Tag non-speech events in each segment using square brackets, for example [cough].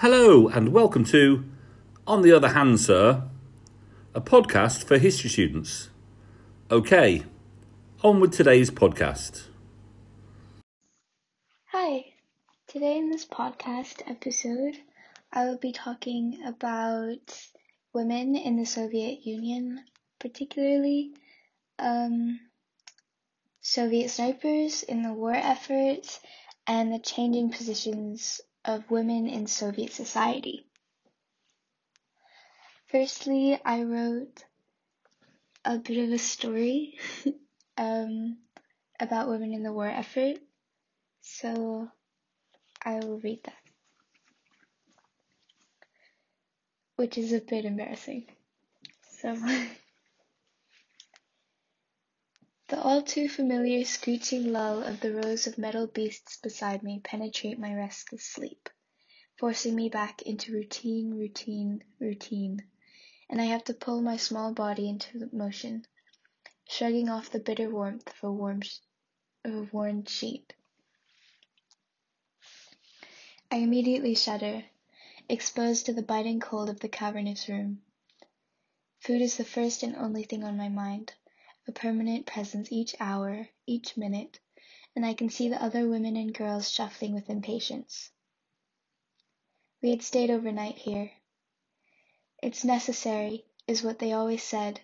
Hello, and welcome to On the Other Hand, Sir, a podcast for history students. Okay, on with today's podcast. Hi, today in this podcast episode, I will be talking about women in the Soviet Union, particularly um, Soviet snipers in the war effort and the changing positions of women in Soviet society. Firstly, I wrote a bit of a story [laughs] um, about women in the war effort, so I will read that. Which is a bit embarrassing. So. [laughs] The all too familiar screeching lull of the rows of metal beasts beside me penetrate my restless sleep, forcing me back into routine, routine, routine, and I have to pull my small body into motion, shrugging off the bitter warmth of a warm, of a worn sheet. I immediately shudder, exposed to the biting cold of the cavernous room. Food is the first and only thing on my mind a permanent presence each hour, each minute, and I can see the other women and girls shuffling with impatience. We had stayed overnight here. It's necessary, is what they always said,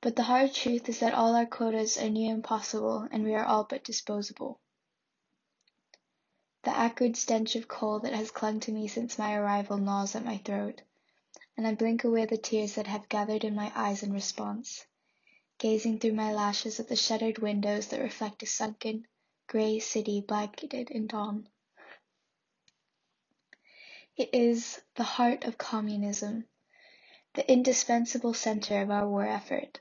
but the hard truth is that all our quotas are near impossible and we are all but disposable. The acrid stench of coal that has clung to me since my arrival gnaws at my throat, and I blink away the tears that have gathered in my eyes in response gazing through my lashes at the shuttered windows that reflect a sunken, grey city blanketed in dawn. It is the heart of communism, the indispensable center of our war effort.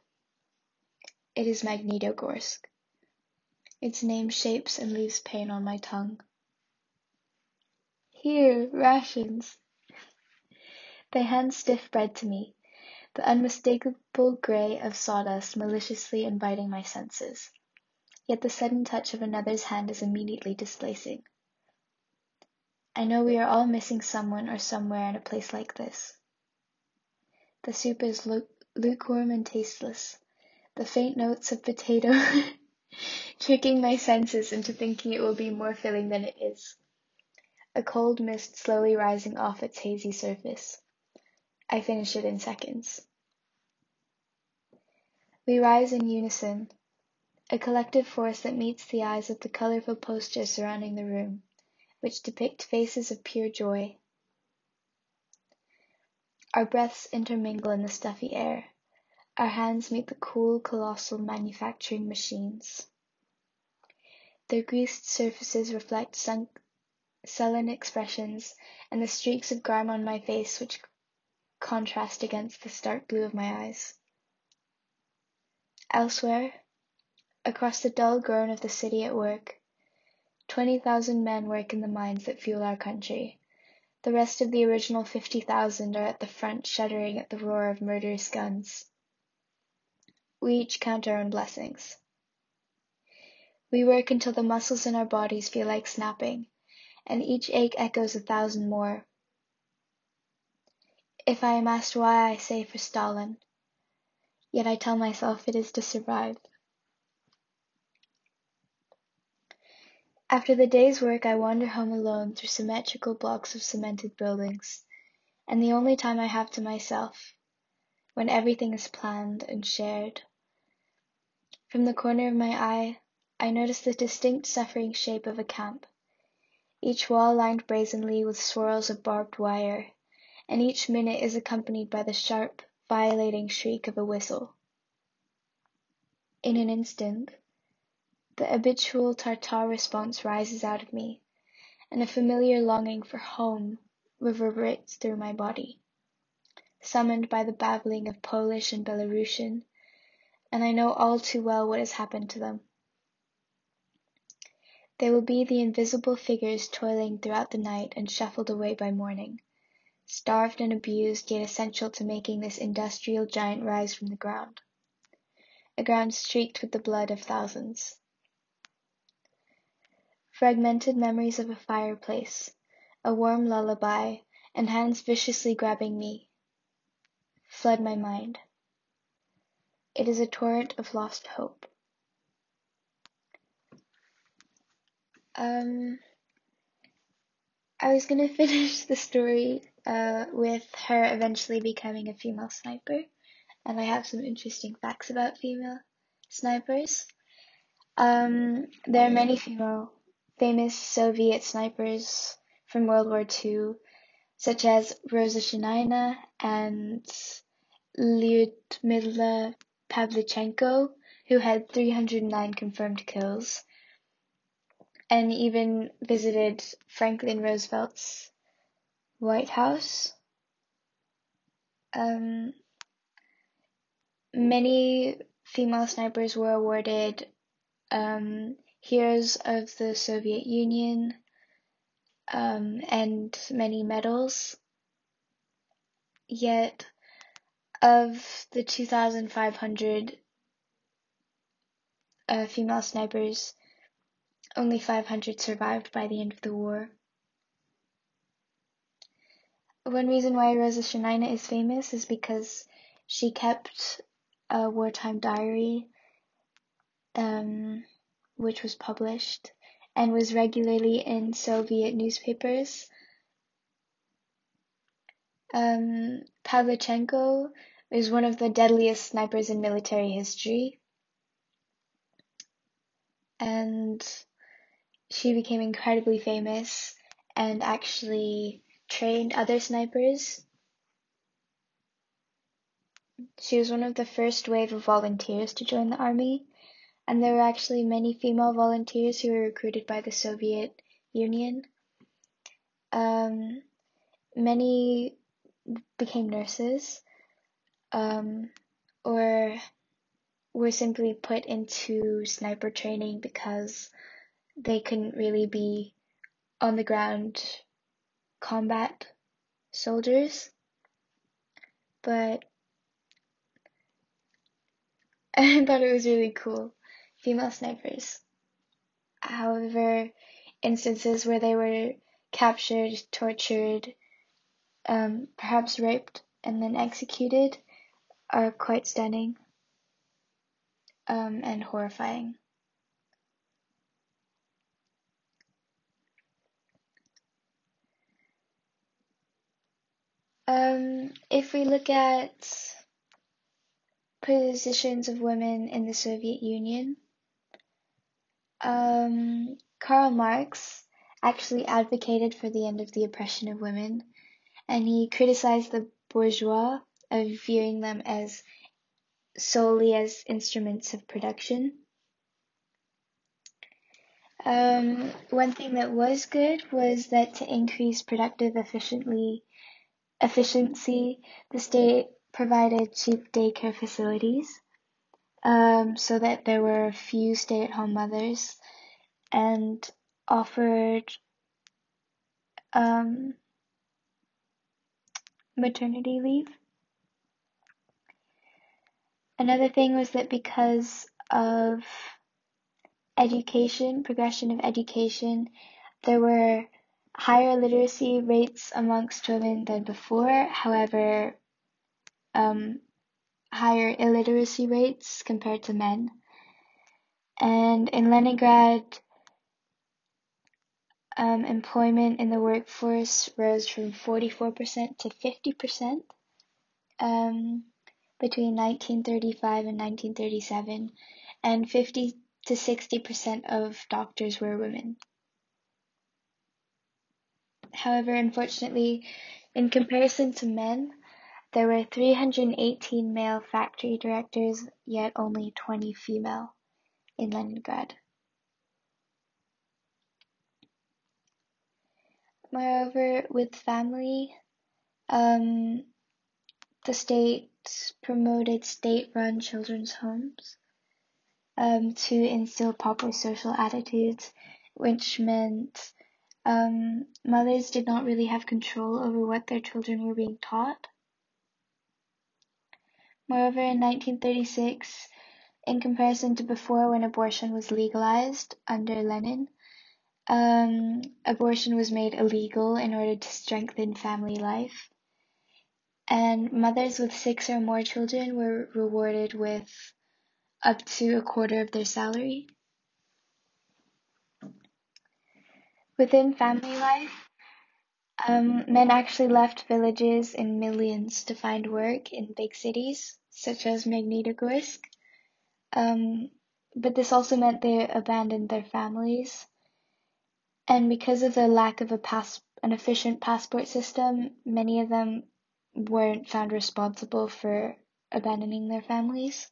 It is Magnitogorsk. Its name shapes and leaves pain on my tongue. Here, rations. They hand stiff bread to me, the unmistakable grey of sawdust maliciously inviting my senses. Yet the sudden touch of another's hand is immediately displacing. I know we are all missing someone or somewhere in a place like this. The soup is lu- lukewarm and tasteless, the faint notes of potato [laughs] tricking my senses into thinking it will be more filling than it is. A cold mist slowly rising off its hazy surface. I finish it in seconds. We rise in unison, a collective force that meets the eyes of the colorful posters surrounding the room, which depict faces of pure joy. Our breaths intermingle in the stuffy air. Our hands meet the cool, colossal manufacturing machines. Their greased surfaces reflect sunk, sullen expressions and the streaks of grime on my face which contrast against the stark blue of my eyes. Elsewhere, across the dull groan of the city at work, twenty thousand men work in the mines that fuel our country. The rest of the original fifty thousand are at the front shuddering at the roar of murderous guns. We each count our own blessings. We work until the muscles in our bodies feel like snapping, and each ache echoes a thousand more. If I am asked why I say for Stalin, yet I tell myself it is to survive. After the day's work I wander home alone through symmetrical blocks of cemented buildings, and the only time I have to myself, when everything is planned and shared. From the corner of my eye, I notice the distinct suffering shape of a camp, each wall lined brazenly with swirls of barbed wire and each minute is accompanied by the sharp, violating shriek of a whistle. In an instant, the habitual Tartar response rises out of me, and a familiar longing for home reverberates through my body, summoned by the babbling of Polish and Belarusian, and I know all too well what has happened to them. They will be the invisible figures toiling throughout the night and shuffled away by morning starved and abused yet essential to making this industrial giant rise from the ground, a ground streaked with the blood of thousands. Fragmented memories of a fireplace, a warm lullaby, and hands viciously grabbing me flood my mind. It is a torrent of lost hope. Um, I was gonna [laughs] finish the story uh, with her eventually becoming a female sniper, and I have some interesting facts about female snipers. Um, there are many female famous Soviet snipers from World War II, such as Rosa Shanaina and Lyudmila Pavlichenko, who had 309 confirmed kills, and even visited Franklin Roosevelt's White House. Um, many female snipers were awarded um, Heroes of the Soviet Union um, and many medals. Yet, of the 2,500 uh, female snipers, only 500 survived by the end of the war. One reason why Rosa Shanaina is famous is because she kept a wartime diary, um, which was published and was regularly in Soviet newspapers. Um, Pavlichenko is one of the deadliest snipers in military history. And she became incredibly famous and actually trained other snipers. She was one of the first wave of volunteers to join the army, and there were actually many female volunteers who were recruited by the Soviet Union. Um, many became nurses, um, or were simply put into sniper training because they couldn't really be on the ground combat soldiers. But [laughs] I thought it was really cool. Female snipers. However, instances where they were captured, tortured, um, perhaps raped, and then executed are quite stunning um, and horrifying. Um, if we look at positions of women in the Soviet Union, um, Karl Marx actually advocated for the end of the oppression of women, and he criticized the bourgeois of viewing them as solely as instruments of production. Um, one thing that was good was that to increase productive efficiently efficiency, the state provided cheap daycare facilities um, so that there were few stay at home mothers and offered um, maternity leave. Another thing was that because of education, progression of education, there were higher literacy rates amongst women than before. However, um, higher illiteracy rates compared to men. And in Leningrad, um, employment in the workforce rose from 44% to 50% um, between 1935 and 1937, and 50 to 60% of doctors were women. However, unfortunately, in comparison to men, there were 318 male factory directors, yet only 20 female in Leningrad. Moreover, with family, um, the state promoted state-run children's homes um, to instill proper social attitudes, which meant um, mothers did not really have control over what their children were being taught. Moreover, in 1936, in comparison to before when abortion was legalized under Lenin, um, abortion was made illegal in order to strengthen family life. And mothers with six or more children were rewarded with up to a quarter of their salary. Within family life, um, men actually left villages in millions to find work in big cities, such as Magnitogorsk. Um, but this also meant they abandoned their families. And because of the lack of a pass- an efficient passport system, many of them weren't found responsible for abandoning their families.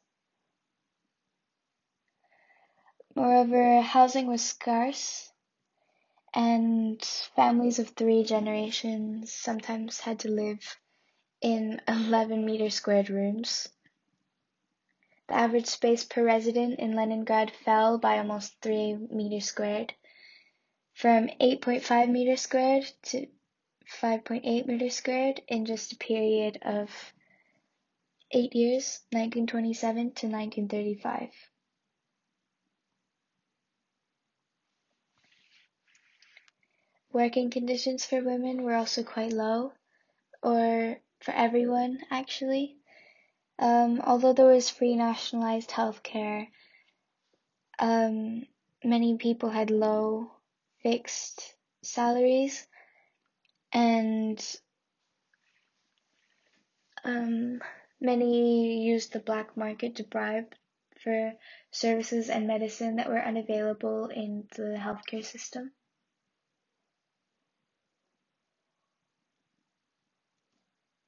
Moreover, housing was scarce, and families of three generations sometimes had to live in 11 meter squared rooms. The average space per resident in Leningrad fell by almost 3 meters squared, from 8.5 meters squared to 5.8 meters squared in just a period of eight years, 1927 to 1935. Working conditions for women were also quite low, or for everyone actually. Um, although there was free nationalized healthcare, um, many people had low fixed salaries and um, many used the black market to bribe for services and medicine that were unavailable in the healthcare system.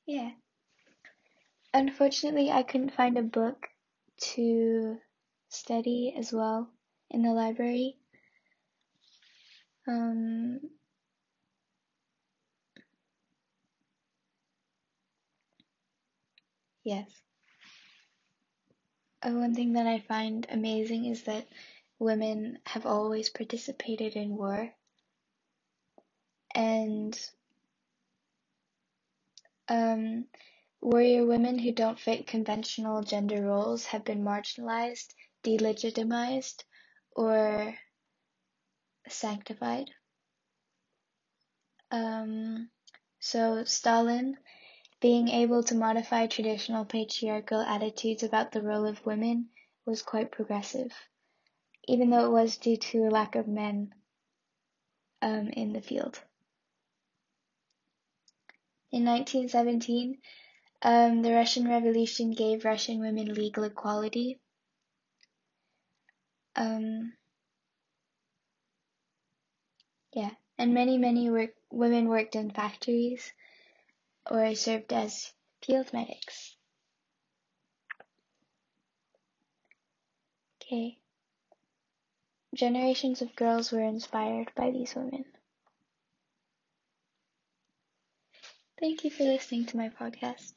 Yeah. Unfortunately, I couldn't find a book to study as well in the library. Um, yes. Uh, one thing that I find amazing is that women have always participated in war. And um, warrior women who don't fit conventional gender roles have been marginalized, delegitimized, or sanctified. Um, so Stalin, being able to modify traditional patriarchal attitudes about the role of women was quite progressive, even though it was due to a lack of men um, in the field. In 1917, um, the Russian Revolution gave Russian women legal equality. Um, yeah, and many, many work, women worked in factories or served as field medics. Okay. Generations of girls were inspired by these women. Thank you for listening to my podcast.